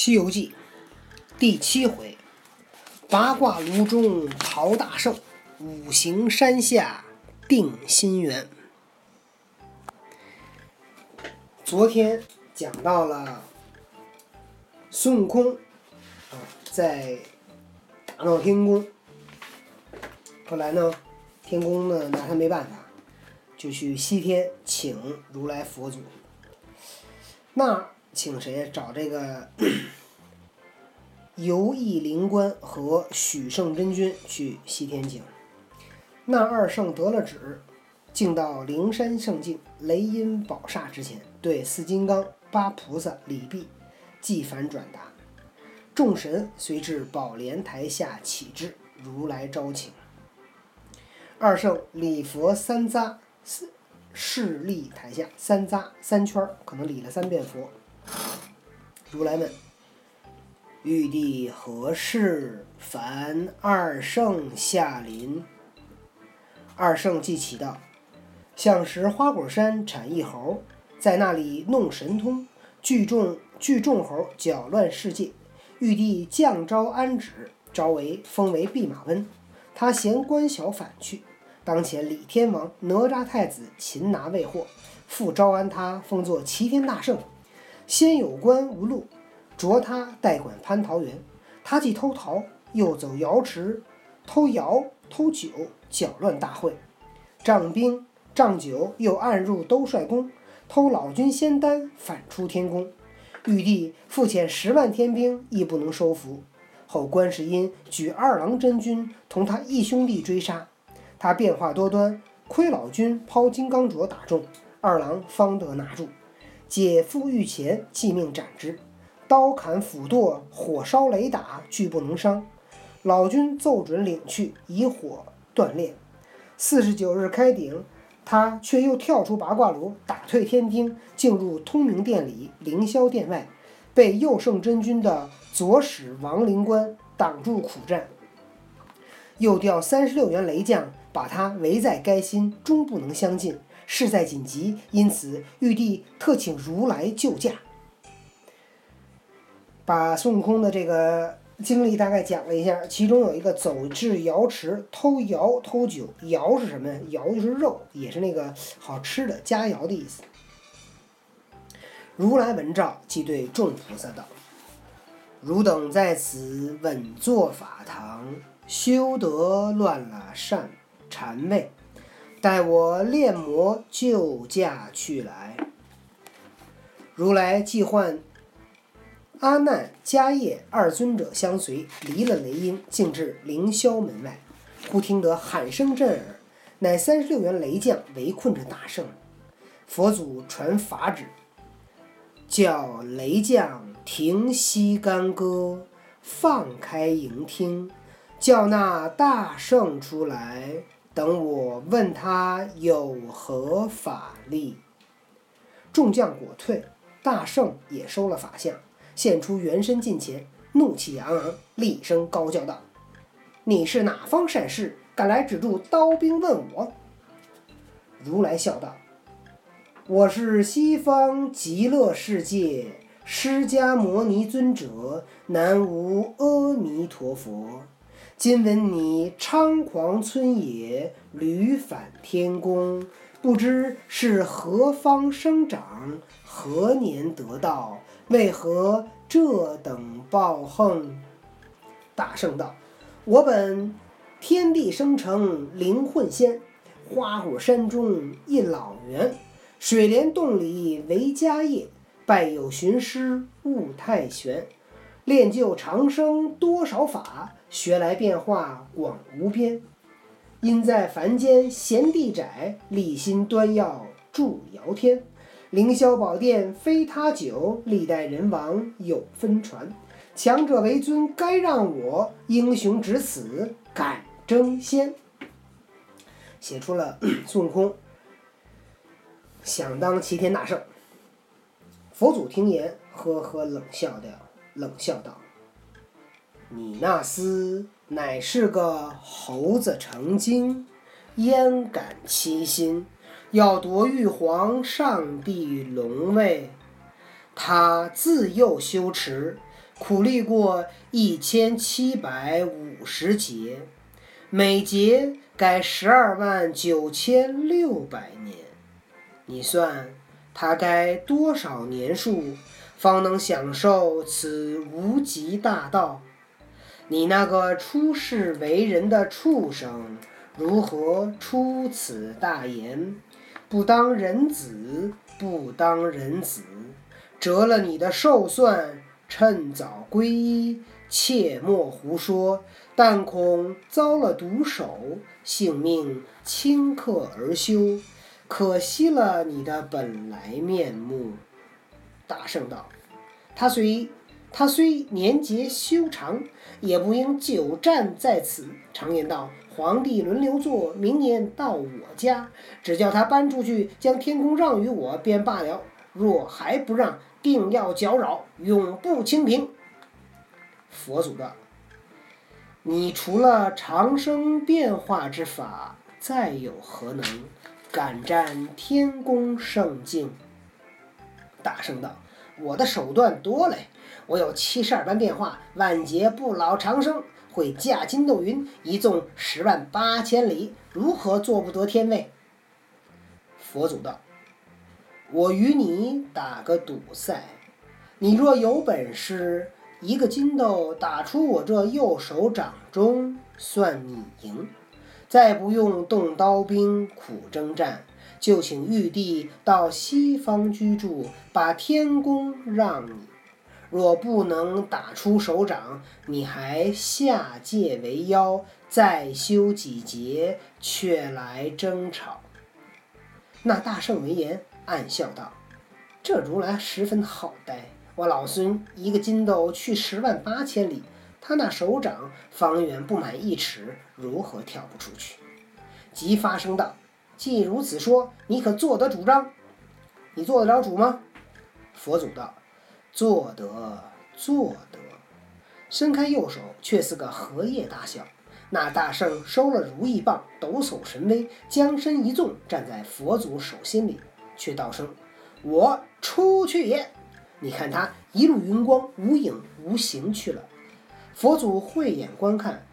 西游记》第七回：八卦炉中陶大圣，五行山下定心圆。昨天讲到了孙悟空啊，在大闹天宫，后来呢，天宫呢拿他没办法，就去西天请如来佛祖。那请谁？找这个游艺灵官和许圣真君去西天请。那二圣得了旨，进到灵山圣境雷音宝刹之前，对四金刚、八菩萨礼毕，即凡转达。众神随至宝莲台下启智，如来招请。二圣礼佛三匝，四势立台下三匝三圈，可能礼了三遍佛。如来问：“玉帝何事烦二圣下临？”二圣即起道：“向时花果山产一猴，在那里弄神通，聚众聚众猴，搅乱世界。玉帝降诏安旨，召为封为弼马温。他嫌官小，反去。当前李天王、哪吒太子擒拿未获，复招安他，封作齐天大圣。先有官无禄，着他代管蟠桃园。他既偷桃，又走瑶池，偷瑶偷酒，搅乱大会。仗兵仗酒，又暗入兜率宫，偷老君仙丹，反出天宫。玉帝复遣十万天兵，亦不能收服。后观世音举二郎真君同他义兄弟追杀，他变化多端，亏老君抛金刚镯打中，二郎方得拿住。解缚御前，即命斩之。刀砍斧剁，火烧雷打，俱不能伤。老君奏准领去，以火锻炼。四十九日开鼎，他却又跳出八卦炉，打退天兵，进入通明殿里，凌霄殿外，被右圣真君的左使王灵官挡住苦战。又调三十六员雷将，把他围在该心，终不能相进。事在紧急，因此玉帝特请如来救驾，把孙悟空的这个经历大概讲了一下。其中有一个走至瑶池偷瑶偷酒，瑶是什么呀？瑶就是肉，也是那个好吃的佳肴的意思。如来闻召，即对众菩萨道：“汝等在此稳坐法堂，休得乱了善禅位。”待我炼魔救驾去来。如来即唤阿难、迦叶二尊者相随，离了雷音，径至凌霄门外。忽听得喊声震耳，乃三十六员雷将围困着大圣。佛祖传法旨，叫雷将停息干戈，放开营听，叫那大圣出来。等我问他有何法力，众将果退，大圣也收了法相，现出原身近前，怒气昂昂，厉声高叫道：“你是哪方善士，敢来止住刀兵问我？”如来笑道：“我是西方极乐世界释迦牟尼尊者，南无阿弥陀佛。”今闻你猖狂村野，屡返天宫，不知是何方生长，何年得道？为何这等暴横？大圣道：“我本天地生成灵混仙，花果山中一老猿，水帘洞里为家业，拜有寻师悟太玄，练就长生多少法。”学来变化广无边，因在凡间闲地窄，立心端要助尧天。凌霄宝殿非他久，历代人王有分传。强者为尊该让我，英雄只此敢争先。写出了孙悟空想当齐天大圣。佛祖听言，呵呵冷笑道：“冷笑道。”你那厮乃是个猴子成精，焉敢欺心？要夺玉皇上帝龙位，他自幼修持，苦力过一千七百五十节，每节该十二万九千六百年。你算他该多少年数，方能享受此无极大道？你那个出世为人的畜生，如何出此大言？不当人子，不当人子，折了你的寿算！趁早皈依，切莫胡说，但恐遭了毒手，性命顷刻而休，可惜了你的本来面目。大圣道：“他虽他虽年节修长，也不应久站在此。常言道，皇帝轮流坐，明年到我家，只叫他搬出去，将天宫让与我便罢了。若还不让，”定要搅扰，永不清平。佛祖道：“你除了长生变化之法，再有何能敢占天宫圣境？”大圣道：“我的手段多嘞，我有七十二般变化，万劫不老长生，会驾筋斗云，一纵十万八千里，如何做不得天位？”佛祖道。我与你打个赌赛，你若有本事，一个筋斗打出我这右手掌中，算你赢。再不用动刀兵苦征战，就请玉帝到西方居住，把天宫让你。若不能打出手掌，你还下界为妖，再修几劫，却来争吵。那大圣闻言。暗笑道：“这如来十分好呆，我老孙一个筋斗去十万八千里，他那手掌方圆不满一尺，如何跳不出去？”即发声道：“既如此说，你可做得主张？你做得了主吗？”佛祖道：“做得，做得。”伸开右手，却似个荷叶大小。那大圣收了如意棒，抖擞神威，将身一纵，站在佛祖手心里。却道声：“我出去也！”你看他一路云光，无影无形去了。佛祖慧眼观看，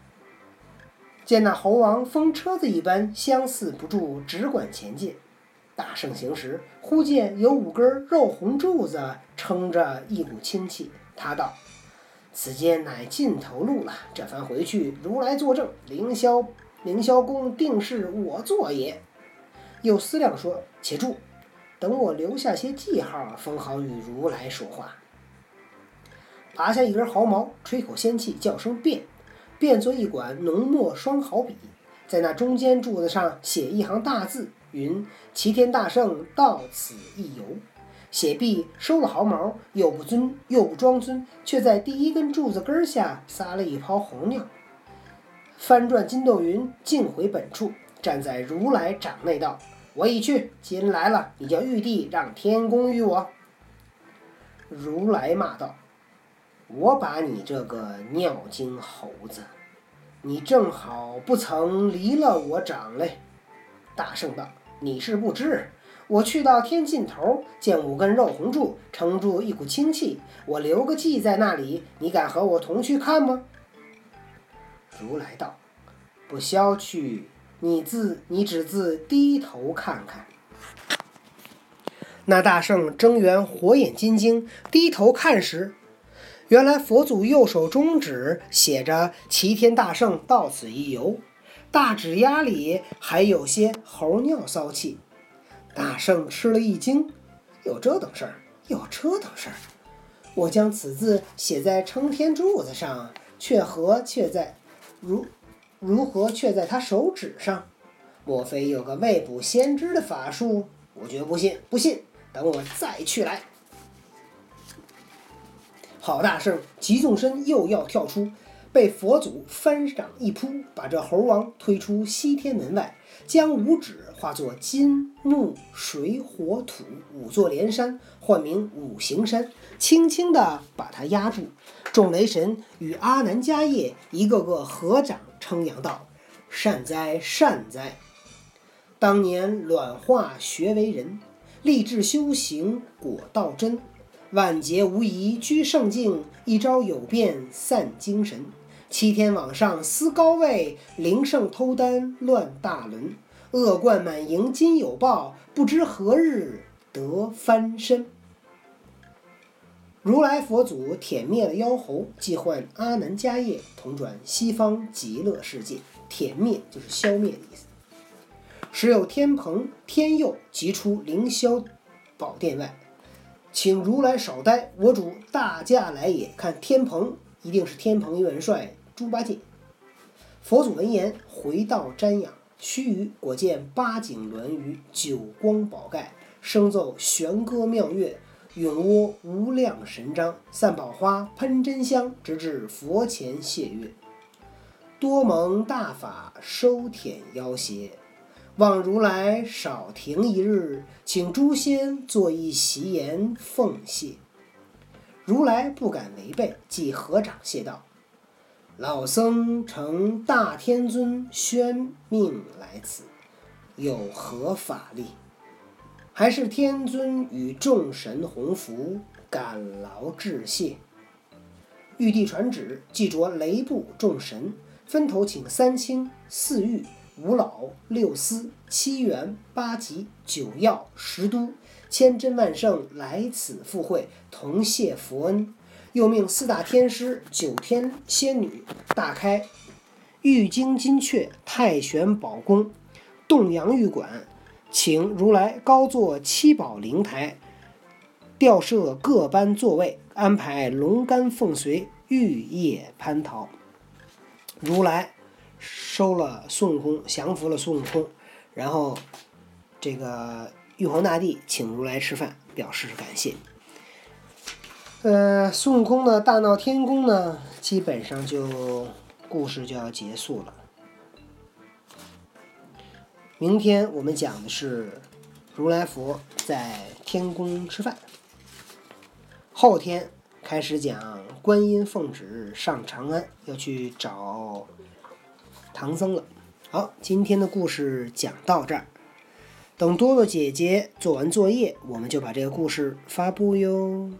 见那猴王风车子一般，相似不住，只管前进。大圣行时，忽见有五根肉红柱子撑着一股清气。他道：“此间乃尽头路了。这番回去，如来作证，凌霄凌霄宫定是我做也。”又思量说：“且住。”等我留下些记号，封好与如来说话。拔下一根毫毛，吹口仙气，叫声变，变作一管浓墨双毫笔，在那中间柱子上写一行大字：“云齐天大圣到此一游。”写毕，收了毫毛，又不尊又不装尊，却在第一根柱子根下撒了一泡红尿，翻转筋斗云，径回本处，站在如来掌内道。我已去，今来了，你叫玉帝让天宫与我。如来骂道：“我把你这个尿精猴子，你正好不曾离了我掌嘞。”大圣道：“你是不知，我去到天尽头，见五根肉红柱撑住一股清气，我留个记在那里，你敢和我同去看吗？”如来道：“不消去。”你自你只自低头看看，那大圣睁圆火眼金睛，低头看时，原来佛祖右手中指写着“齐天大圣到此一游”，大指丫里还有些猴尿骚气。大圣吃了一惊，有这等事儿？有这等事儿？我将此字写在撑天柱子上，却何却在如。如何却在他手指上？莫非有个未卜先知的法术？我绝不信！不信，等我再去来。郝大圣急纵身，又要跳出，被佛祖翻掌一扑，把这猴王推出西天门外，将五指化作金木水火土五座连山，唤名五行山，轻轻地把他压住。众雷神与阿难迦叶一个个合掌。称扬道：“善哉善哉！当年卵化学为人，立志修行果道真。万劫无疑居圣境，一朝有变散精神。七天往上思高位，灵圣偷丹乱大轮。恶贯满盈今有报，不知何日得翻身。如来佛祖舔灭了妖猴，即唤阿难迦叶同转西方极乐世界。舔灭就是消灭的意思。时有天蓬、天佑即出凌霄宝殿外，请如来少待，我主大驾来也。看天蓬，一定是天蓬元帅猪八戒。佛祖闻言，回道瞻仰。须臾，果见八景轮于九光宝盖，声奏玄歌妙乐，咏涡无量神章，散宝花喷真香，直至佛前谢月。多蒙大法收舔妖邪，望如来少停一日，请诸仙作一席言奉谢。如来不敢违背，即合掌谢道。老僧承大天尊宣命来此，有何法力？还是天尊与众神洪福，感劳致谢。玉帝传旨，即着雷部众神，分头请三清、四御、五老、六司、七元、八极、九曜、十都，千真万圣来此赴会，同谢佛恩。又命四大天师、九天仙女大开玉京金阙、太玄宝宫、洞阳玉馆，请如来高坐七宝灵台，吊设各班座位，安排龙肝凤髓、玉叶蟠桃。如来收了孙悟空，降服了孙悟空，然后这个玉皇大帝请如来吃饭，表示感谢。呃，孙悟空的大闹天宫呢，基本上就故事就要结束了。明天我们讲的是如来佛在天宫吃饭。后天开始讲观音奉旨上长安，要去找唐僧了。好，今天的故事讲到这儿。等多多姐姐做完作业，我们就把这个故事发布哟。